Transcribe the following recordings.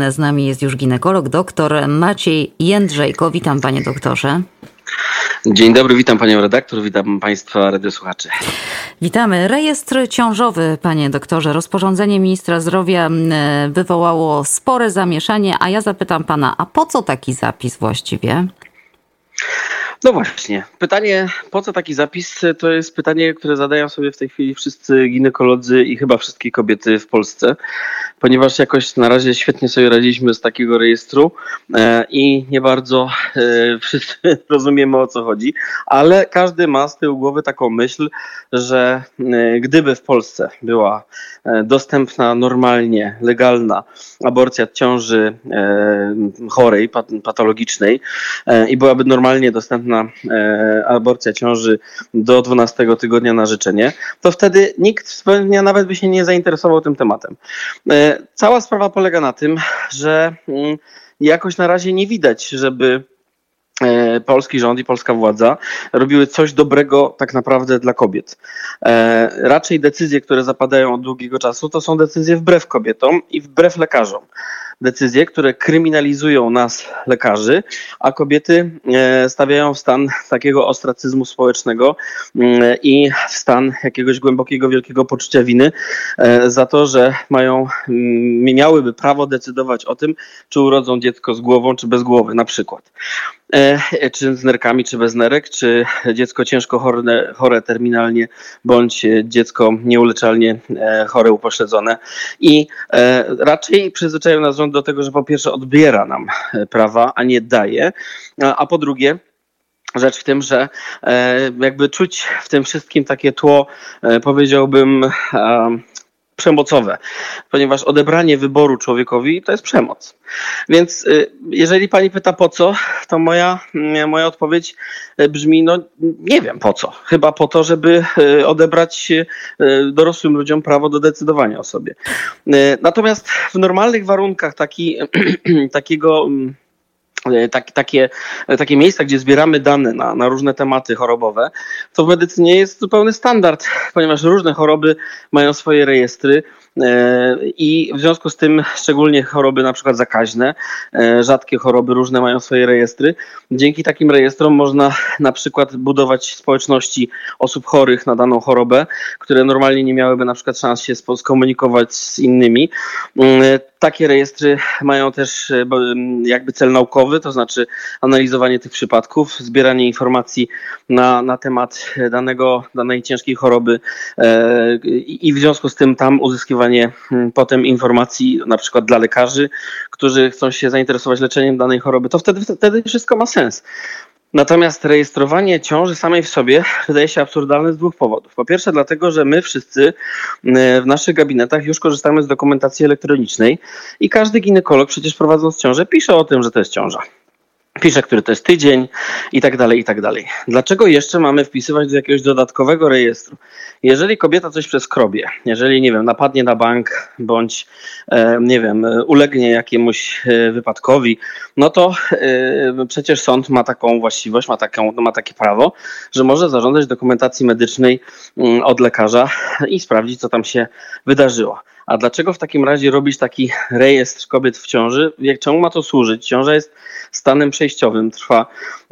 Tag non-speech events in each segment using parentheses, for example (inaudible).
Z nami jest już ginekolog, doktor Maciej Jędrzejko. Witam panie doktorze. Dzień dobry, witam panią redaktor, witam państwa radiosłuchaczy. Witamy. Rejestr ciążowy, panie doktorze. Rozporządzenie ministra zdrowia wywołało spore zamieszanie, a ja zapytam pana, a po co taki zapis właściwie? No właśnie. Pytanie, po co taki zapis, to jest pytanie, które zadają sobie w tej chwili wszyscy ginekolodzy i chyba wszystkie kobiety w Polsce, ponieważ jakoś na razie świetnie sobie radziliśmy z takiego rejestru e, i nie bardzo e, wszyscy (laughs) rozumiemy o co chodzi, ale każdy ma z tyłu głowy taką myśl, że e, gdyby w Polsce była dostępna normalnie, legalna aborcja ciąży chorej, patologicznej i byłaby normalnie dostępna aborcja ciąży do 12 tygodnia na życzenie, to wtedy nikt nawet by się nie zainteresował tym tematem. E, cała sprawa polega na tym, że mm, jakoś na razie nie widać, żeby e, polski rząd i polska władza robiły coś dobrego tak naprawdę dla kobiet. Raczej decyzje, które zapadają od długiego czasu, to są decyzje wbrew kobietom i wbrew lekarzom decyzje, które kryminalizują nas, lekarzy, a kobiety e, stawiają w stan takiego ostracyzmu społecznego mm, i w stan jakiegoś głębokiego, wielkiego poczucia winy e, za to, że mają, mm, miałyby prawo decydować o tym, czy urodzą dziecko z głową, czy bez głowy, na przykład. E, czy z nerkami, czy bez nerek, czy dziecko ciężko chore, chore terminalnie, bądź dziecko nieuleczalnie chore, upośledzone. I raczej przyzwyczają nas do tego, że po pierwsze odbiera nam e, prawa, a nie daje, a po drugie, rzecz w tym, że e, jakby czuć w tym wszystkim takie tło, e, powiedziałbym, przemocowe, ponieważ odebranie wyboru człowiekowi to jest przemoc. Więc y, jeżeli pani pyta po co, to moja, mm, moja odpowiedź y, brzmi, no nie wiem po co. Chyba po to, żeby y, odebrać dorosłym ludziom prawo do decydowania o sobie. Natomiast w normalnych warunkach taki, (clears throat) takiego mm, tak, takie, takie miejsca, gdzie zbieramy dane na, na różne tematy chorobowe, to w medycynie jest zupełny standard, ponieważ różne choroby mają swoje rejestry. E, I w związku z tym, szczególnie choroby na przykład zakaźne, e, rzadkie choroby różne mają swoje rejestry. Dzięki takim rejestrom można na przykład budować społeczności osób chorych na daną chorobę, które normalnie nie miałyby na przykład szans się skomunikować z innymi. Takie rejestry mają też jakby cel naukowy, to znaczy analizowanie tych przypadków, zbieranie informacji na, na temat danego, danej ciężkiej choroby e, i w związku z tym tam uzyskiwanie potem informacji na przykład dla lekarzy, którzy chcą się zainteresować leczeniem danej choroby, to wtedy, wtedy wszystko ma sens. Natomiast rejestrowanie ciąży samej w sobie wydaje się absurdalne z dwóch powodów. Po pierwsze, dlatego, że my wszyscy e, w naszych gabinetach już korzystamy z dokumentacji elektronicznej i każdy ginekolog przecież prowadząc ciążę pisze o tym, że to jest ciąża pisze, który to jest tydzień i tak dalej, i tak dalej. Dlaczego jeszcze mamy wpisywać do jakiegoś dodatkowego rejestru? Jeżeli kobieta coś przeskrobie, jeżeli, nie wiem, napadnie na bank, bądź, e, nie wiem, ulegnie jakiemuś e, wypadkowi, no to e, przecież sąd ma taką właściwość, ma, taką, ma takie prawo, że może zażądać dokumentacji medycznej mm, od lekarza i sprawdzić, co tam się wydarzyło. A dlaczego w takim razie robić taki (laughs) rejestr kobiet w ciąży? Jak, czemu ma to służyć? Ciąża jest stanem przejściowym, trwa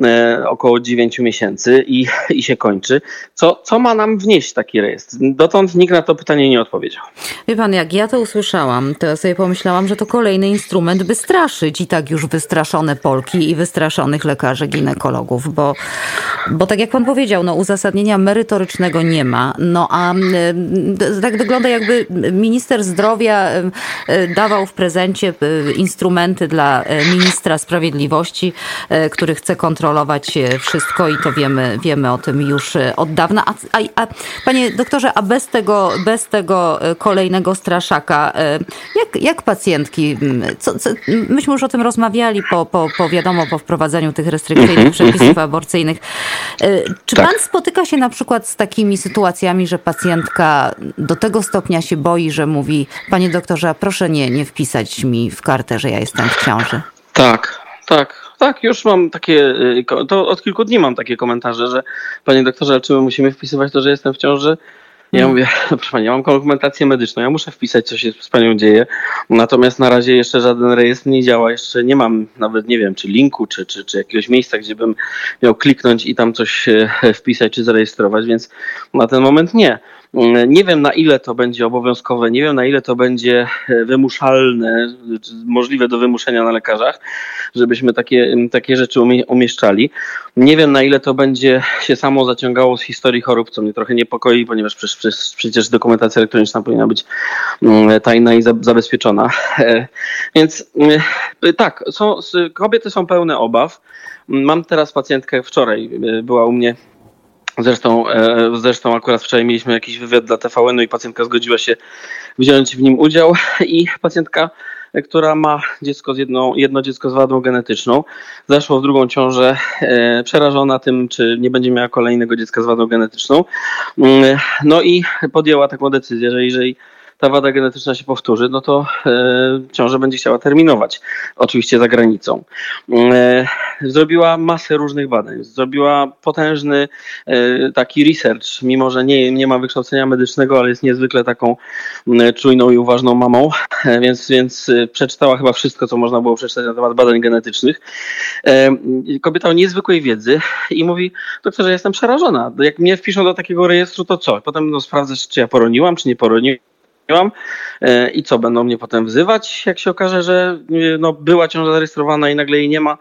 e, około 9 miesięcy i, (laughs) i się kończy. Co, co ma nam wnieść taki rejestr? Dotąd nikt na to pytanie nie odpowiedział. Wie pan, jak ja to usłyszałam, to ja sobie pomyślałam, że to kolejny instrument, by straszyć i tak już wystraszone Polki i wystraszonych lekarzy ginekologów, bo, bo tak jak pan powiedział, no uzasadnienia merytorycznego nie ma. No a e, tak wygląda jakby minister zdrowia e, dawał w prezencie e, instrumenty dla e, ministra sprawiedliwości, który chce kontrolować wszystko i to wiemy, wiemy o tym już od dawna. A, a, a panie doktorze, a bez tego, bez tego kolejnego straszaka, jak, jak pacjentki, co, co, myśmy już o tym rozmawiali po, po, po wiadomo, po wprowadzeniu tych restrykcyjnych mhm, przepisów mhm. aborcyjnych. Czy tak. pan spotyka się na przykład z takimi sytuacjami, że pacjentka do tego stopnia się boi, że mówi, mówi, panie doktorze, proszę nie, nie wpisać mi w kartę, że ja jestem w ciąży. Tak, tak. Tak, już mam takie, y, to od kilku dni mam takie komentarze, że panie doktorze, czy my musimy wpisywać to, że jestem w ciąży? Ja mm. mówię, (laughs) proszę pani, ja mam dokumentację medyczną, ja muszę wpisać, co się z panią dzieje, natomiast na razie jeszcze żaden rejestr nie działa, jeszcze nie mam nawet, nie wiem, czy linku, czy, czy, czy jakiegoś miejsca, gdzie bym miał kliknąć i tam coś e, (laughs) wpisać, czy zarejestrować, więc na ten moment nie. Nie wiem na ile to będzie obowiązkowe, nie wiem na ile to będzie e, wymuszalne, możliwe do wymuszenia na lekarzach, żebyśmy takie, takie rzeczy umieszczali. Nie wiem na ile to będzie się samo zaciągało z historii chorób, co mnie trochę niepokoi, ponieważ przecież, dokumentacja elektroniczna powinna być tajna i zabezpieczona. E, więc e, tak, są, kobiety są pełne obaw. Mam teraz pacjentkę wczoraj, była u mnie Zresztą, e, zresztą akurat wczoraj mieliśmy jakiś wywiad dla TVN-u i pacjentka zgodziła się wziąć w nim udział (laughs) i pacjentka, która ma dziecko z jedną, jedno dziecko z wadą genetyczną, zaszło w drugą ciążę, e, przerażona tym, czy nie będzie miała kolejnego dziecka z wadą genetyczną. Mm, no i podjęła taką decyzję, że jeżeli ta wada genetyczna się powtórzy, no to e, ciążę będzie chciała terminować, oczywiście za granicą. E, zrobiła masę różnych badań, zrobiła potężny e, taki research, mimo że nie, nie ma wykształcenia medycznego, ale jest niezwykle taką czujną i uważną mamą, więc, więc przeczytała chyba wszystko, co można było przeczytać na temat badań genetycznych. Kobieta o niezwykłej wiedzy i mówi, doktorze, jestem przerażona. Jak mnie wpiszą do takiego rejestru, to co? Potem no, sprawdzę, czy ja poroniłam, czy nie poroniłam E, I co, będą mnie potem wzywać, jak się okaże, że e, no, była ciąża zarejestrowana i nagle jej nie ma.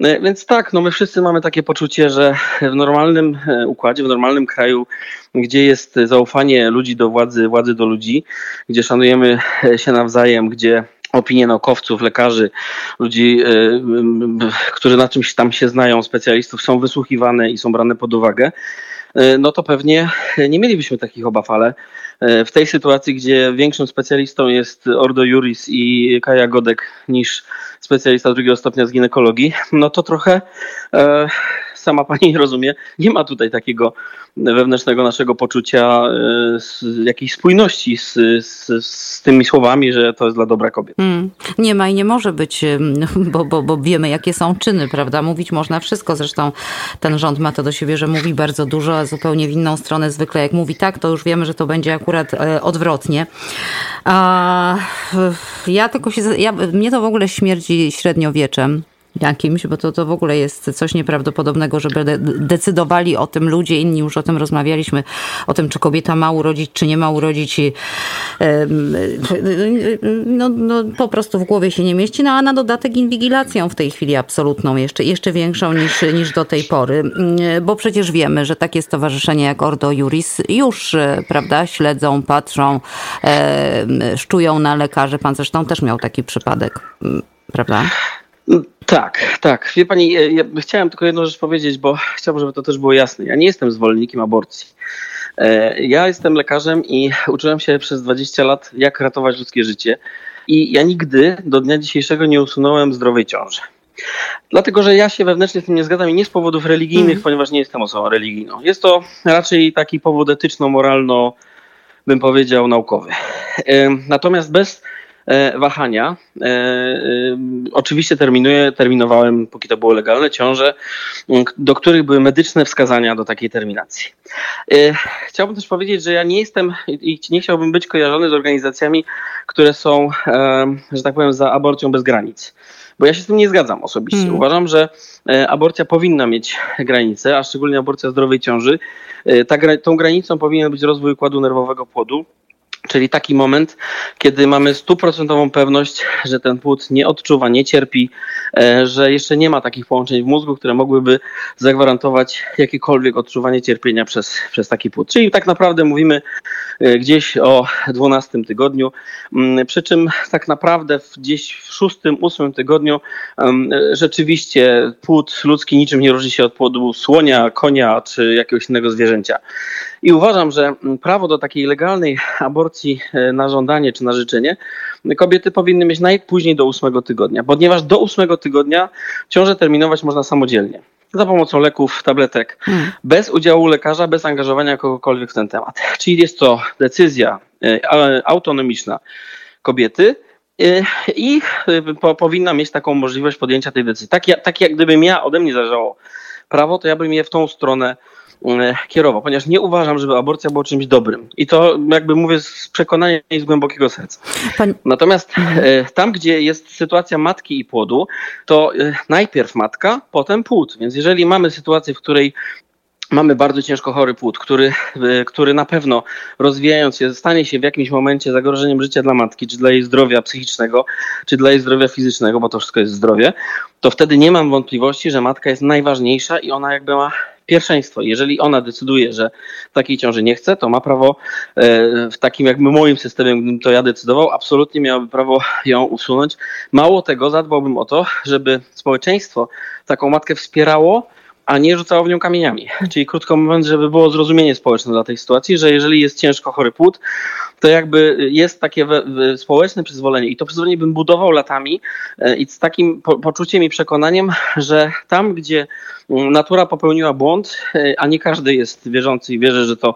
E, więc tak, no my wszyscy mamy takie poczucie, że w normalnym układzie, w normalnym kraju, gdzie jest zaufanie ludzi do władzy, władzy do ludzi, gdzie szanujemy się nawzajem, gdzie opinie naukowców, lekarzy, ludzi, którzy na czymś tam się znają, specjalistów są wysłuchiwane i są brane pod uwagę, no to pewnie nie mielibyśmy takich obaw, ale w tej sytuacji, gdzie większym specjalistą jest Ordo Juris i Kaja Godek niż specjalista drugiego stopnia z ginekologii, no to trochę e, sama pani rozumie, nie ma tutaj takiego wewnętrznego naszego poczucia y, jakiejś spójności z, z, z, tymi słowami, że to jest dla dobra kobiet. Hmm. Nie ma i nie może być, (laughs) bo, bo, bo wiemy, jakie są czyny, prawda? Mówić można wszystko. Zresztą ten rząd ma to do siebie, że mówi bardzo dużo, a zupełnie w inną stronę zwykle jak mówi tak, to już wiemy, że to będzie akurat e, odwrotnie. A ja tylko się, ja, mnie to w ogóle śmierdzi średniowieczem jakimś, bo to, to w ogóle jest coś nieprawdopodobnego, żeby de decydowali o tym ludzie, inni już o tym rozmawialiśmy, o tym, czy kobieta ma urodzić, czy nie ma urodzić. No, no, po prostu w głowie się nie mieści, no a na dodatek inwigilacją w tej chwili absolutną, jeszcze, jeszcze większą niż, niż do tej pory, bo przecież wiemy, że takie stowarzyszenia jak Ordo Juris już, prawda, śledzą, patrzą, szczują na lekarzy. Pan zresztą też miał taki przypadek, prawda? Tak, tak. Wie pani, ja chciałem tylko jedną rzecz powiedzieć, bo chciałbym, żeby to też było jasne. Ja nie jestem zwolennikiem aborcji. E, ja jestem lekarzem i uczyłem się przez 20 lat, jak ratować ludzkie życie. I ja nigdy do dnia dzisiejszego nie usunąłem zdrowej ciąży. Dlatego, że ja się wewnętrznie z tym nie zgadzam i nie z powodów religijnych, mm. ponieważ nie jestem osobą religijną. Jest to raczej taki powód etyczno-moralno, bym powiedział, naukowy. E, natomiast bez E, wahania. E, e, oczywiście terminuję, terminowałem, póki to było legalne, ciąże, do których były medyczne wskazania do takiej terminacji. Chciałbym też powiedzieć, że ja nie jestem i nie chciałbym być kojarzony z organizacjami, które są, że tak powiem, za aborcją bez granic bo ja się z tym nie zgadzam osobiście. Hmm. Uważam, że aborcja powinna mieć granice, a szczególnie aborcja zdrowej ciąży. Ta, tą granicą powinien być rozwój układu nerwowego płodu, Czyli taki moment, kiedy mamy stuprocentową pewność, że ten płód nie odczuwa, nie cierpi, e, że jeszcze nie ma takich połączeń w mózgu, które mogłyby zagwarantować jakiekolwiek odczuwanie cierpienia przez, przez taki płód. Czyli tak naprawdę mówimy e, gdzieś o 12 tygodniu, mm, przy czym tak naprawdę gdzieś w 6-8 tygodniu rzeczywiście płód ludzki niczym nie różni się od płodu słonia, konia czy jakiegoś innego zwierzęcia. I uważam, że prawo do takiej legalnej aborcji e, na żądanie czy na życzenie kobiety powinny mieć najpóźniej do ósmego tygodnia, ponieważ do ósmego tygodnia ciążę terminować można samodzielnie za pomocą leków, tabletek, hmm. bez udziału lekarza, bez angażowania kogokolwiek w ten temat. Czyli jest to decyzja e, autonomiczna kobiety e, i powinna mieć taką możliwość podjęcia tej decyzji. Tak, tak jak gdybym ja, ode mnie zależało prawo, to ja bym je w tą stronę kierował, ponieważ nie uważam, żeby aborcja była czymś dobrym. I to jakby mówię z przekonania i z głębokiego serca. Natomiast mhm. tam, gdzie jest sytuacja matki i płodu, to najpierw matka, potem płód. Więc jeżeli mamy sytuację, w której mamy bardzo ciężko chory płód, który, e, który na pewno rozwijając się, stanie się w jakimś momencie zagrożeniem życia dla matki, czy dla jej zdrowia psychicznego, czy dla jej zdrowia fizycznego, bo to wszystko jest zdrowie, to wtedy nie mam wątpliwości, że matka jest najważniejsza i ona jakby ma pierwszeństwo. Jeżeli ona decyduje, że takiej ciąży nie chce, to ma prawo e, w takim jakby moim systemie, gdybym to ja decydował, absolutnie miałaby prawo ją usunąć. Mało tego, zadbałbym o to, żeby społeczeństwo taką matkę wspierało, a nie rzucało w nią kamieniami. (laughs) Czyli krótko mówiąc, żeby było zrozumienie społeczne dla tej sytuacji, że jeżeli jest ciężko chory płód, to jakby jest takie we, we społeczne przyzwolenie i to przyzwolenie bym budował latami e, i z takim po, poczuciem i przekonaniem, że tam, gdzie mm, natura popełniła błąd, e, a nie każdy jest wierzący i wierzy, że to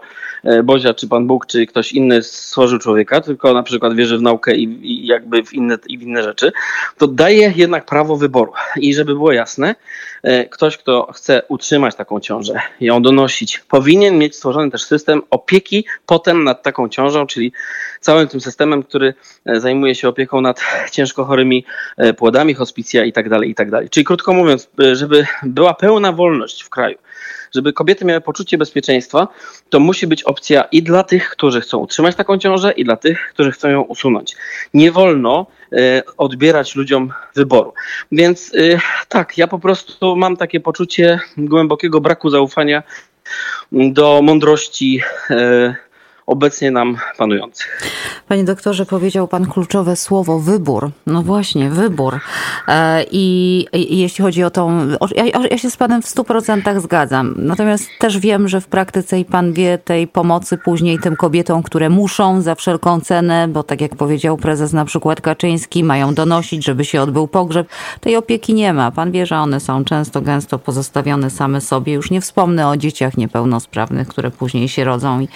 Bozia, czy Pan Bóg, czy ktoś inny stworzył człowieka, tylko na przykład wierzy w naukę i, i jakby w inne, i w inne rzeczy, to daje jednak prawo wyboru. I żeby było jasne, ktoś, kto chce utrzymać taką ciążę, ją donosić, powinien mieć stworzony też system opieki potem nad taką ciążą, czyli całym tym systemem, który e, zajmuje się opieką nad ciężko chorymi e, płodami, hospicja i tak dalej, i tak dalej. Czyli krótko mówiąc, e, żeby była pełna wolność w kraju, żeby kobiety miały poczucie bezpieczeństwa, to musi być opcja i dla tych, którzy chcą utrzymać taką ciążę, i dla tych, którzy chcą ją usunąć. Nie wolno odbierać ludziom wyboru. Więc tak, ja po prostu mam takie poczucie głębokiego braku zaufania do mądrości obecnie nam panujących. Panie doktorze, powiedział pan kluczowe słowo wybór. No właśnie, wybór. E, I, i jeśli chodzi o tą. Ja, ja się z panem w 100% zgadzam. Natomiast też wiem, że w praktyce i pan wie tej pomocy później tym kobietom, które muszą za wszelką cenę, bo tak jak powiedział prezes na przykład Kaczyński, mają donosić, żeby się odbył pogrzeb. Tej opieki nie ma. Pan wie, że one są często, gęsto pozostawione same sobie. Już nie wspomnę o dzieciach niepełnosprawnych, które później się rodzą i,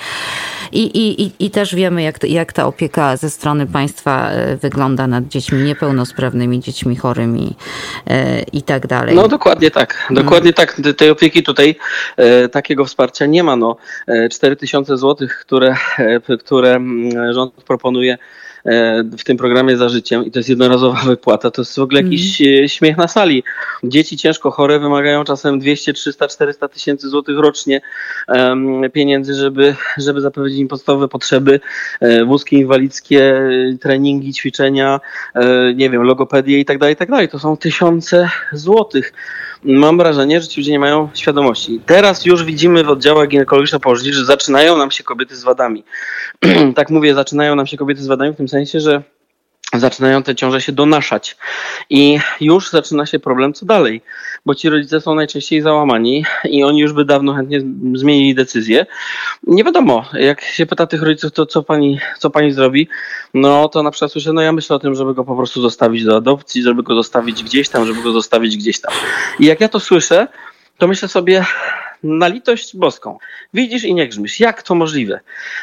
i, i, i też wiemy, jak, jak ta opieka ze strony państwa e, wygląda nad dziećmi niepełnosprawnymi, dziećmi chorymi e, i tak dalej. No dokładnie tak. Dokładnie tak. Tej opieki tutaj e, takiego wsparcia nie ma. No, 4 tysiące złotych, które, które mm, rząd proponuje w tym programie za życiem i to jest jednorazowa (laughs) wypłata, to jest w ogóle jakiś mm. śmiech na sali. Dzieci ciężko chore wymagają czasem 200, 300, 400 tysięcy złotych rocznie pieniędzy, żeby, żeby zapewnić im podstawowe potrzeby, e, wózki inwalidzkie, treningi, ćwiczenia, nie wiem, logopedię i tak dalej, i tak dalej. To są tysiące złotych mam wrażenie, że ci ludzie nie mają świadomości. Teraz już widzimy w oddziałach ginekologiczno-położniczych, że zaczynają nam się kobiety z wadami. (clears throat) tak mówię, zaczynają nam się kobiety z wadami w tym sensie, że zaczynają te ciąże się donaszać. I już zaczyna się problem, co dalej, bo ci rodzice są najczęściej załamani i oni już by dawno chętnie zmienili decyzję. Nie wiadomo, jak się pyta tych rodziców, to co pani, co pani zrobi, no to na przykład słyszę, no ja myślę o tym, żeby go po prostu zostawić do adopcji, żeby go zostawić gdzieś tam, żeby go zostawić gdzieś tam. I jak ja to słyszę, to myślę sobie, na litość boską. Widzisz i nie grzmisz. Jak to możliwe?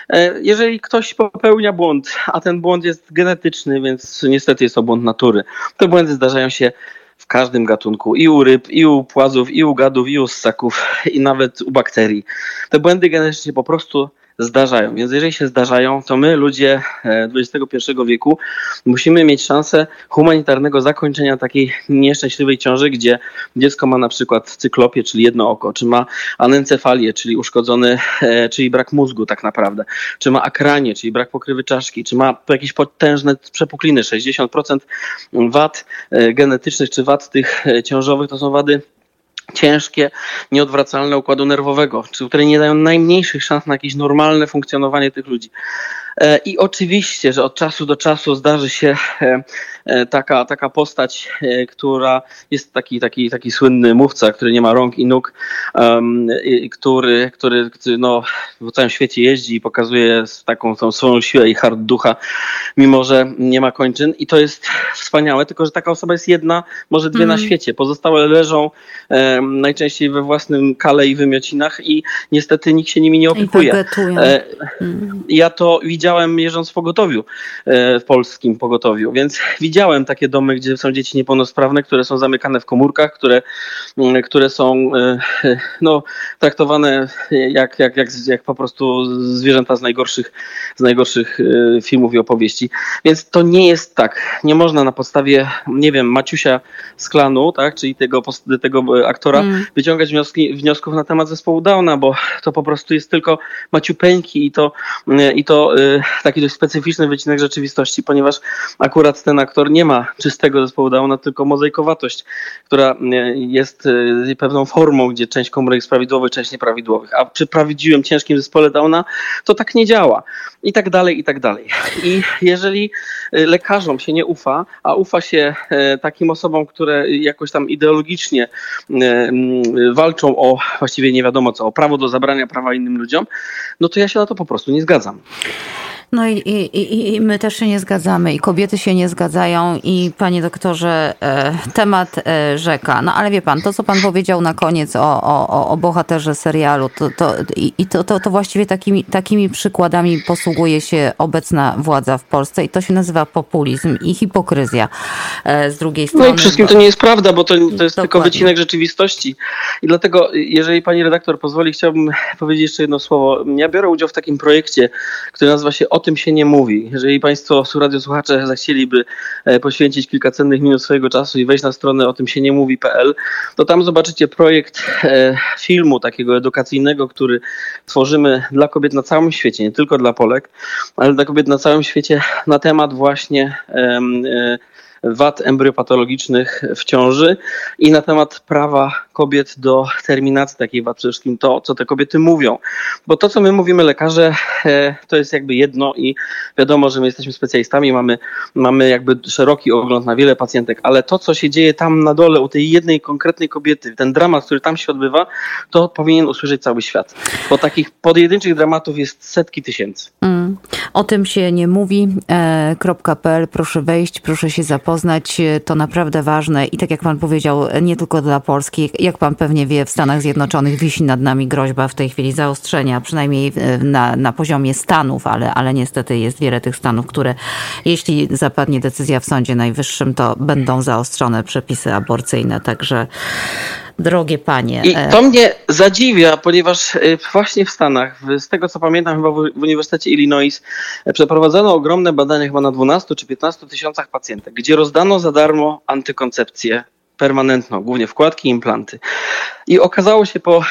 E, jeżeli ktoś popełnia błąd, a ten błąd jest genetyczny, więc niestety jest to błąd natury, te błędy zdarzają się w każdym gatunku, i u ryb, i u płazów, i u gadów, i u ssaków, i nawet u bakterii. Te błędy genetycznie po prostu zdarzają. Więc jeżeli się zdarzają, to my, ludzie XXI e, wieku, musimy mieć szansę humanitarnego zakończenia takiej nieszczęśliwej ciąży, gdzie dziecko ma na przykład cyklopię, czyli jedno oko, czy ma anencefalię, czyli uszkodzony, e, czyli brak mózgu tak naprawdę, czy ma akranie, czyli brak pokrywy czaszki, czy ma jakieś potężne przepukliny, 60% wad e, genetycznych, czy wad tych ciążowych to są wady ciężkie, nieodwracalne układu nerwowego, czy które nie dają najmniejszych szans na jakieś normalne funkcjonowanie tych ludzi. E, I oczywiście, że od czasu do czasu zdarzy się e, e, taka, taka postać, która jest taki, taki, taki słynny mówca, który nie ma rąk i nóg, który, który, który no, w całym świecie jeździ i pokazuje taką tą swoją siłę i hard ducha, mimo że nie ma kończyn. I to jest wspaniałe, tylko że taka osoba jest jedna, może dwie mm. na mhm. świecie. Pozostałe leżą najczęściej we własnym kale i wymiocinach i niestety nikt się nimi nie opiekuje. Ja to widziałem jeżdżąc w pogotowiu, e, w polskim pogotowiu, więc (laughs) widziałem takie domy, gdzie są dzieci niepełnosprawne, które są zamykane w komórkach, które, mm, które są no, traktowane jak, jak, jak, jak po prostu zwierzęta z najgorszych, z najgorszych filmów i opowieści. Więc to nie jest tak. Nie można na podstawie, nie wiem, Maciusia z klanu, tak, czyli tego, tego aktora, mm. wyciągać wnioski, wniosków na temat zespołu Downa, bo to po prostu jest tylko maciupeńki i to, i to taki dość specyficzny wycinek rzeczywistości, ponieważ akurat ten aktor nie ma czystego zespołu Downa, tylko mozaikowatość, która jest pewną formą, gdzie część komórek jest prawidłowych, część nieprawidłowych. A przy prawdziwym, ciężkim zespole Downa to tak nie działa. I tak dalej, i tak dalej. I jeżeli lekarzom się nie ufa, a ufa się takim osobom, które jakoś tam ideologicznie walczą o właściwie nie wiadomo co, o prawo do zabrania prawa innym ludziom, no to ja się na to po prostu nie zgadzam. No i, i, i my też się nie zgadzamy, i kobiety się nie zgadzają, i panie doktorze, e, temat e, rzeka. No ale wie pan, to co pan powiedział na koniec o, o, o bohaterze serialu, to, to, i to, to, to właściwie takimi, takimi przykładami posługuje się obecna władza w Polsce, i to się nazywa populizm i hipokryzja e, z drugiej strony. No i wszystkim to nie jest prawda, bo to, to jest Dokładnie. tylko wycinek rzeczywistości. I dlatego, jeżeli pani redaktor pozwoli, chciałbym powiedzieć jeszcze jedno słowo. Ja biorę udział w takim projekcie, który nazywa się O tym się nie mówi. Jeżeli Państwo, radiosłuchacze, zechcieliby e, poświęcić kilka cennych minut swojego czasu i wejść na stronę o tym się nie mówi.pl, to tam zobaczycie projekt e, filmu takiego edukacyjnego, który tworzymy dla kobiet na całym świecie, nie tylko dla Polek, ale dla kobiet na całym świecie na temat właśnie e, wad embryopatologicznych w ciąży i na temat prawa kobiet do terminacji takiej wad, przede wszystkim to, co te kobiety mówią. Bo to, co my mówimy lekarze, e, to jest jakby jedno i wiadomo, że my jesteśmy specjalistami, mamy, mamy jakby szeroki ogląd na wiele pacjentek, ale to, co się dzieje tam na dole u tej jednej konkretnej kobiety, ten dramat, który tam się odbywa, to powinien usłyszeć cały świat. Bo takich pojedynczych dramatów jest setki tysięcy. Mm. O tym się nie mówi. E, proszę wejść, proszę się zapoznać. To naprawdę ważne i tak jak pan powiedział, nie tylko dla Polski. Jak pan pewnie wie, w Stanach Zjednoczonych wisi nad nami groźba w tej chwili zaostrzenia, przynajmniej na, na poziomie stanów, ale, ale niestety jest wiele tych stanów, które jeśli zapadnie decyzja w Sądzie Najwyższym, to będą zaostrzone przepisy aborcyjne. Także drogie panie. I e, to mnie zadziwia, ponieważ e, właśnie w Stanach, z tego co pamiętam, chyba w Uniwersytecie Illinois e, przeprowadzono ogromne badania chyba na 12 czy 15 tysiącach pacjentek, gdzie rozdano za darmo antykoncepcję permanentną, głównie wkładki i implanty. I okazało się po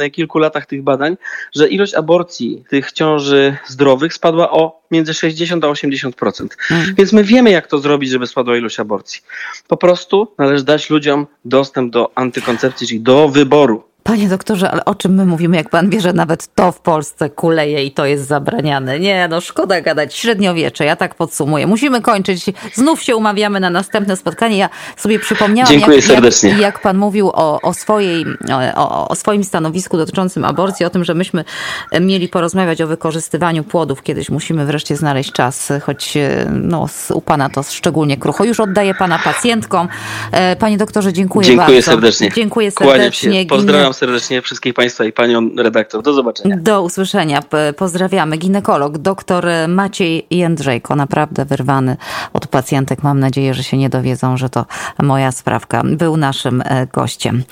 e, kilku latach tych badań, że ilość aborcji tych ciąży zdrowych spadła o między 60 a 80%. Hmm. Więc my wiemy, jak to zrobić, żeby spadła ilość aborcji. Po prostu należy dać ludziom dostęp do antykoncepcji, czyli do wyboru. Panie doktorze, ale o czym my mówimy, jak pan wie, że nawet to w Polsce kuleje i to jest zabraniane? Nie, no szkoda gadać. Średniowiecze, ja tak podsumuję. Musimy kończyć. Znów się umawiamy na następne spotkanie. Ja sobie przypomniałam, Dziękuję jak, serdecznie. Jak, jak pan mówił o, o, swojej, o, o swoim stanowisku dotyczącym aborcji, o tym, że myśmy mieli porozmawiać o wykorzystywaniu płodów. Kiedyś musimy wreszcie znaleźć czas, choć no, u pana to szczególnie krucho. Już oddaję pana pacjentkom. E, panie doktorze, dziękuję, dziękuję bardzo. Serdecznie. Dziękuję serdecznie. Pozdrawiam serdecznie wszystkich Państwa i Panią redaktor. Do zobaczenia. Do usłyszenia. Pozdrawiamy. Ginekolog, dr Maciej Jędrzejko, naprawdę wyrwany od pacjentek. Mam nadzieję, że się nie dowiedzą, że to moja sprawka. Był naszym e, gościem.